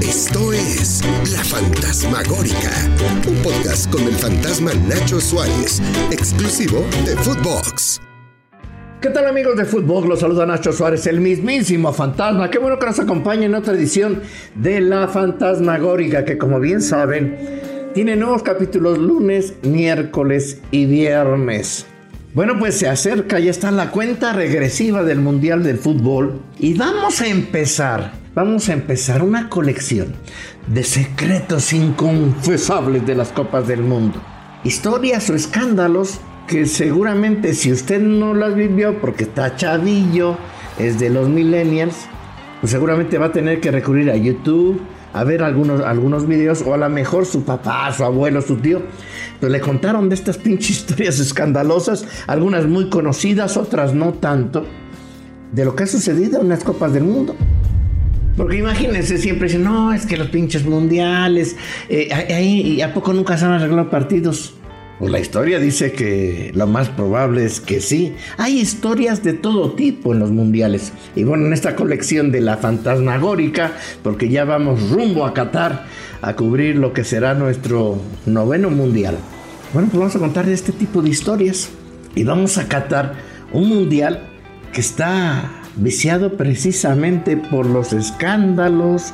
Esto es La Fantasmagórica, un podcast con el fantasma Nacho Suárez, exclusivo de Footbox. ¿Qué tal amigos de fútbol? Los saluda Nacho Suárez, el mismísimo fantasma. Qué bueno que nos acompañe en otra edición de La Fantasmagórica, que como bien saben, tiene nuevos capítulos lunes, miércoles y viernes. Bueno, pues se acerca, ya está la cuenta regresiva del Mundial del Fútbol y vamos a empezar, vamos a empezar una colección de secretos inconfesables de las Copas del Mundo. Historias o escándalos que seguramente si usted no las vivió porque está chavillo, es de los millennials, pues seguramente va a tener que recurrir a YouTube, a ver algunos, algunos videos, o a lo mejor su papá, su abuelo, su tío, pues le contaron de estas pinches historias escandalosas, algunas muy conocidas, otras no tanto, de lo que ha sucedido en las Copas del Mundo. Porque imagínense, siempre dicen, no, es que los pinches mundiales, eh, ahí ¿a poco nunca se han arreglado partidos? Pues la historia dice que lo más probable es que sí. Hay historias de todo tipo en los mundiales. Y bueno, en esta colección de la fantasmagórica, porque ya vamos rumbo a Qatar a cubrir lo que será nuestro noveno mundial. Bueno, pues vamos a contar de este tipo de historias. Y vamos a Qatar un mundial que está viciado precisamente por los escándalos,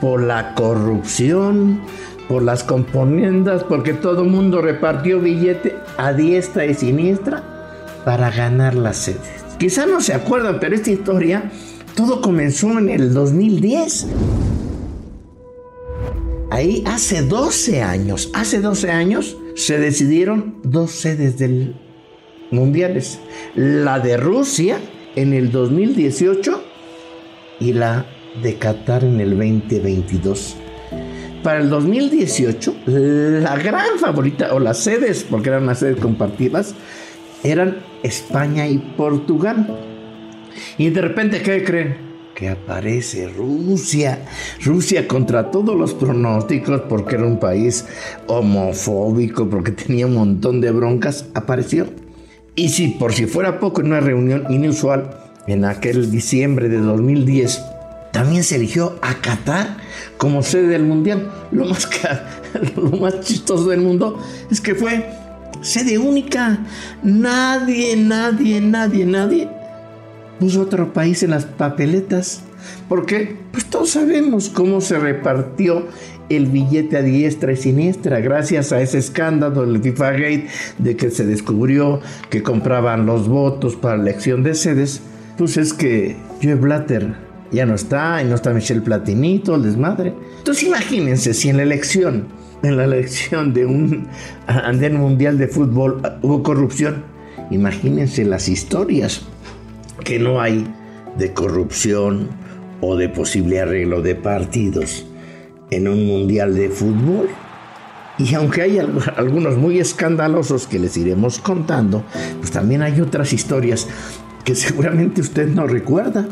por la corrupción, por las componendas, porque todo el mundo repartió billete a diestra y siniestra para ganar las sedes. Quizá no se acuerdan, pero esta historia todo comenzó en el 2010. Ahí hace 12 años, hace 12 años se decidieron dos sedes del mundiales. La de Rusia en el 2018 y la de Qatar en el 2022 para el 2018, la gran favorita, o las sedes, porque eran unas sedes compartidas, eran España y Portugal. Y de repente, ¿qué creen? Que aparece Rusia. Rusia contra todos los pronósticos, porque era un país homofóbico, porque tenía un montón de broncas, apareció. Y si por si fuera poco, en una reunión inusual, en aquel diciembre de 2010, también se eligió a Qatar como sede del mundial. Lo más, lo más chistoso del mundo es que fue sede única. Nadie, nadie, nadie, nadie puso otro país en las papeletas. Porque pues todos sabemos cómo se repartió el billete a diestra y siniestra gracias a ese escándalo del FIFA Gate de que se descubrió que compraban los votos para la elección de sedes. Pues es que Joe Blatter ya no está, y no está Michelle Platinito, el desmadre. Entonces imagínense si en la elección, en la elección de un andén mundial de fútbol hubo corrupción, imagínense las historias que no hay de corrupción o de posible arreglo de partidos en un mundial de fútbol. Y aunque hay algunos muy escandalosos que les iremos contando, pues también hay otras historias que seguramente usted no recuerda.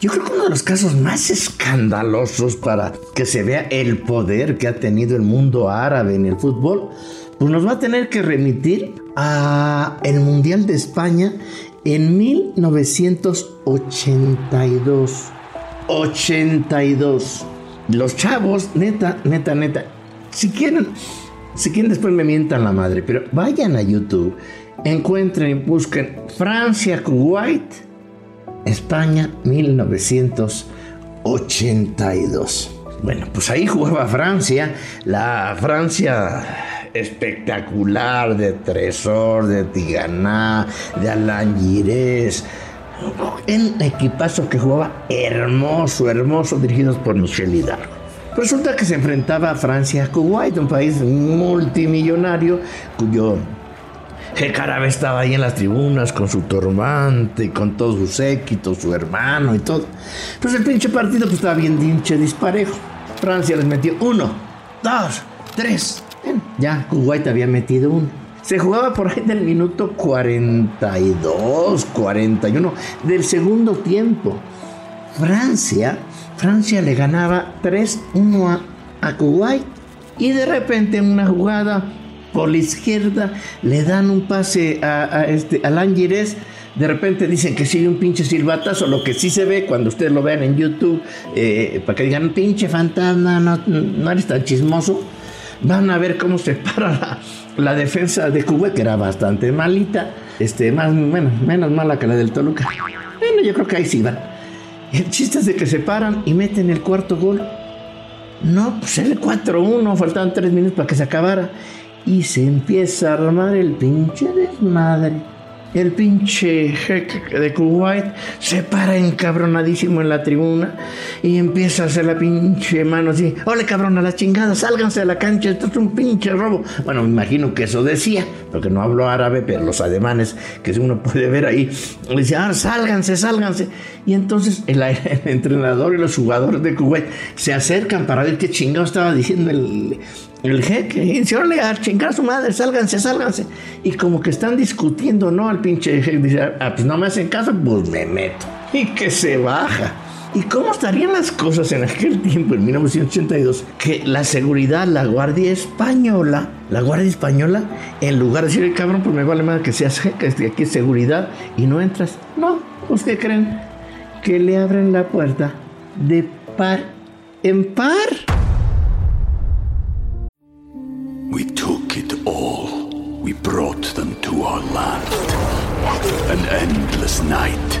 Yo creo que uno de los casos más escandalosos para que se vea el poder que ha tenido el mundo árabe en el fútbol, pues nos va a tener que remitir a el Mundial de España en 1982. 82. Los chavos, neta, neta, neta, si quieren, si quieren después me mientan la madre, pero vayan a YouTube, encuentren busquen Francia Kuwait España 1982. Bueno, pues ahí jugaba Francia, la Francia espectacular de Tresor, de Tiganá, de Alain Girés. En equipazo que jugaba hermoso, hermoso, dirigidos por Michel Hidalgo. Resulta que se enfrentaba a Francia a Kuwait, un país multimillonario cuyo vez estaba ahí en las tribunas con su turbante, con todos sus séquitos, su hermano y todo. Pues el pinche partido pues estaba bien dinche disparejo. Francia les metió uno, dos, tres. ya Kuwait había metido uno. Se jugaba por ahí del minuto 42, 41 del segundo tiempo. Francia, Francia le ganaba 3-1 a, a Kuwait y de repente en una jugada por la izquierda, le dan un pase a, este, a De repente dicen que sigue un pinche silbatazo, lo que sí se ve cuando ustedes lo vean en YouTube, eh, para que digan, pinche fantasma, no, eres tan chismoso. Van a ver cómo se para la, defensa de Cuba, que era bastante malita, este, más, menos mala que la del Toluca. Bueno, yo creo que ahí sí van. El chiste es de que se paran y meten el cuarto gol. No, pues el 4-1, faltaban 3 minutos para que se acabara y se empieza a armar el pinche desmadre. El pinche jeque de Kuwait se para encabronadísimo en la tribuna y empieza a hacer la pinche mano así. Ole cabrón a la chingada, sálganse de la cancha, esto es un pinche robo. Bueno, me imagino que eso decía, porque no hablo árabe, pero los ademanes que uno puede ver ahí, le decía, ah, sálganse, sálganse. Y entonces el, entrenador y los jugadores de Kuwait se acercan para ver qué chingado estaba diciendo el, el jeque, dice, órale, a chingar a su madre, sálganse, sálganse. Y como que están discutiendo, ¿no? Al pinche jeque dice, ah, pues no me hacen caso, pues me meto. Y que se baja. ¿Y cómo estarían las cosas en aquel tiempo, en 1982? Que la seguridad, la Guardia Española, la Guardia Española, en lugar de decir, cabrón, pues me vale más que seas que aquí es seguridad y no entras. No, ¿pues qué creen? Que le abren la puerta de par en par. We took it all. We brought them to our land. An endless night,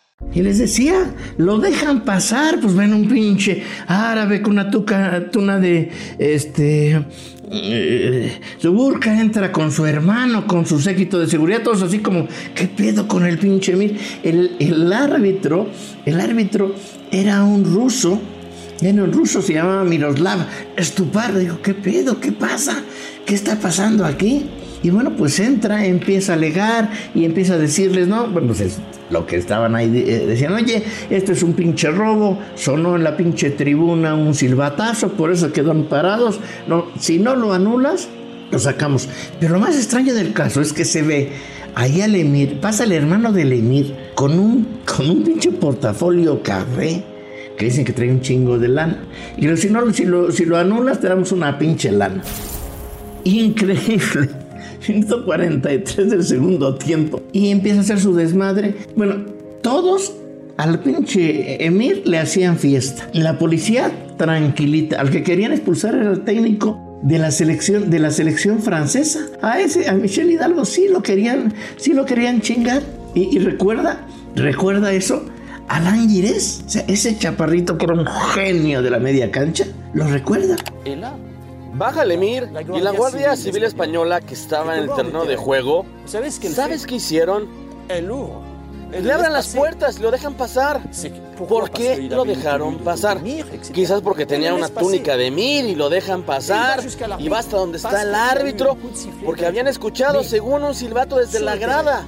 Y les decía, lo dejan pasar, pues ven un pinche árabe con una tuca, tuna de, este, eh, su burka entra con su hermano, con su séquito de seguridad, todos así como, ¿qué pedo con el pinche Mir? El, el árbitro, el árbitro era un ruso, era un ruso, se llamaba Miroslav Stupar, digo, ¿qué pedo? ¿Qué pasa? ¿Qué está pasando aquí? Y bueno, pues entra, empieza a alegar y empieza a decirles, no, bueno, pues lo que estaban ahí eh, decían, oye, esto es un pinche robo, sonó en la pinche tribuna un silbatazo, por eso quedaron parados. No, si no lo anulas, lo sacamos. Pero lo más extraño del caso es que se ve ahí al emir, pasa el hermano del emir con un, con un pinche portafolio café que dicen que trae un chingo de lana. Y si, no, si, lo, si lo anulas, te damos una pinche lana. Increíble. 143 del segundo tiempo. Y empieza a hacer su desmadre. Bueno, todos al pinche Emir le hacían fiesta. La policía tranquilita. Al que querían expulsar era el técnico de la selección de la selección francesa. A ese a Michel Hidalgo sí lo querían, sí lo querían chingar. Y, recuerda, recuerda eso. Alain Girés, o sea, ese chaparrito que era un genio de la media cancha, lo recuerda. Bájale, Mir. Y la Guardia Civil Española que estaba en el terreno de juego, ¿sabes qué hicieron? Le abran las puertas lo dejan pasar. ¿Por qué lo dejaron pasar? Quizás porque tenía una túnica de Mir y lo dejan pasar. Y va hasta donde está el árbitro. Porque habían escuchado, según un silbato desde la grada.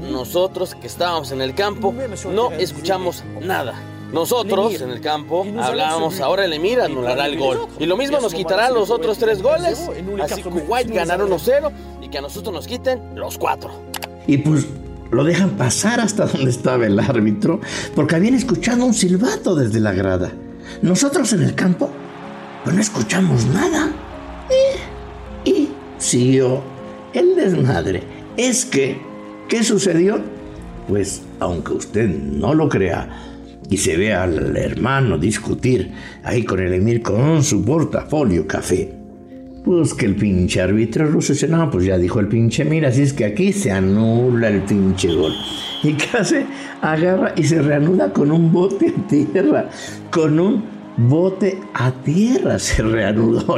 Nosotros que estábamos en el campo no escuchamos nada. Nosotros en el campo hablábamos, ahora el Emir anulará el gol. Y lo mismo nos quitará los otros tres goles. Así que Kuwait ganará 1-0 y que a nosotros nos quiten los cuatro. Y pues lo dejan pasar hasta donde estaba el árbitro porque habían escuchado un silbato desde la grada. Nosotros en el campo pues no escuchamos nada. Y, y siguió el desmadre. Es que ¿Qué sucedió? Pues aunque usted no lo crea y se vea al hermano discutir ahí con el emir con su portafolio café, pues que el pinche árbitro ruso dice, no, pues ya dijo el pinche, mira, si es que aquí se anula el pinche gol. Y casi agarra y se reanuda con un bote a tierra, con un bote a tierra se reanudó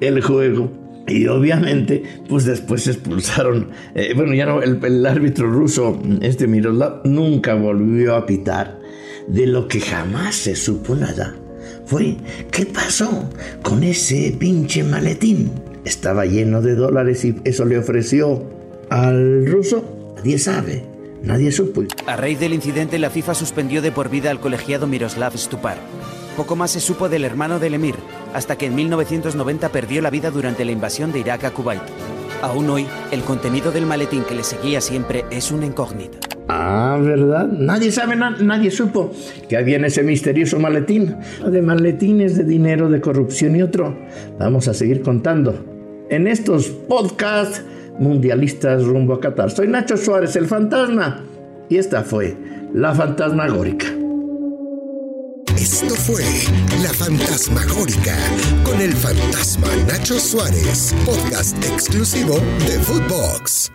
el juego. Y obviamente, pues después se expulsaron. Eh, bueno, ya no, el, árbitro ruso, este Miroslav, nunca volvió a pitar. De lo que jamás se supo nada fue qué pasó con ese pinche maletín. Estaba lleno de dólares y eso le ofreció al ruso. Nadie sabe, nadie supo. A raíz del incidente, la FIFA suspendió de por vida al colegiado Miroslav Stupar. Poco más se supo del hermano del emir, hasta que en 1990 perdió la vida durante la invasión de Irak a Kuwait. Aún hoy, el contenido del maletín que le seguía siempre es una incógnita. Ah, ¿verdad? Nadie sabe, nadie supo que había en ese misterioso maletín. De maletines de dinero, de corrupción y otro. Vamos a seguir contando en estos podcasts mundialistas rumbo a Qatar. Soy Nacho Suárez, el fantasma. Y esta fue La Fantasmagórica. Esto fue La Fantasmagórica con el fantasma Nacho Suárez, podcast exclusivo de Footbox.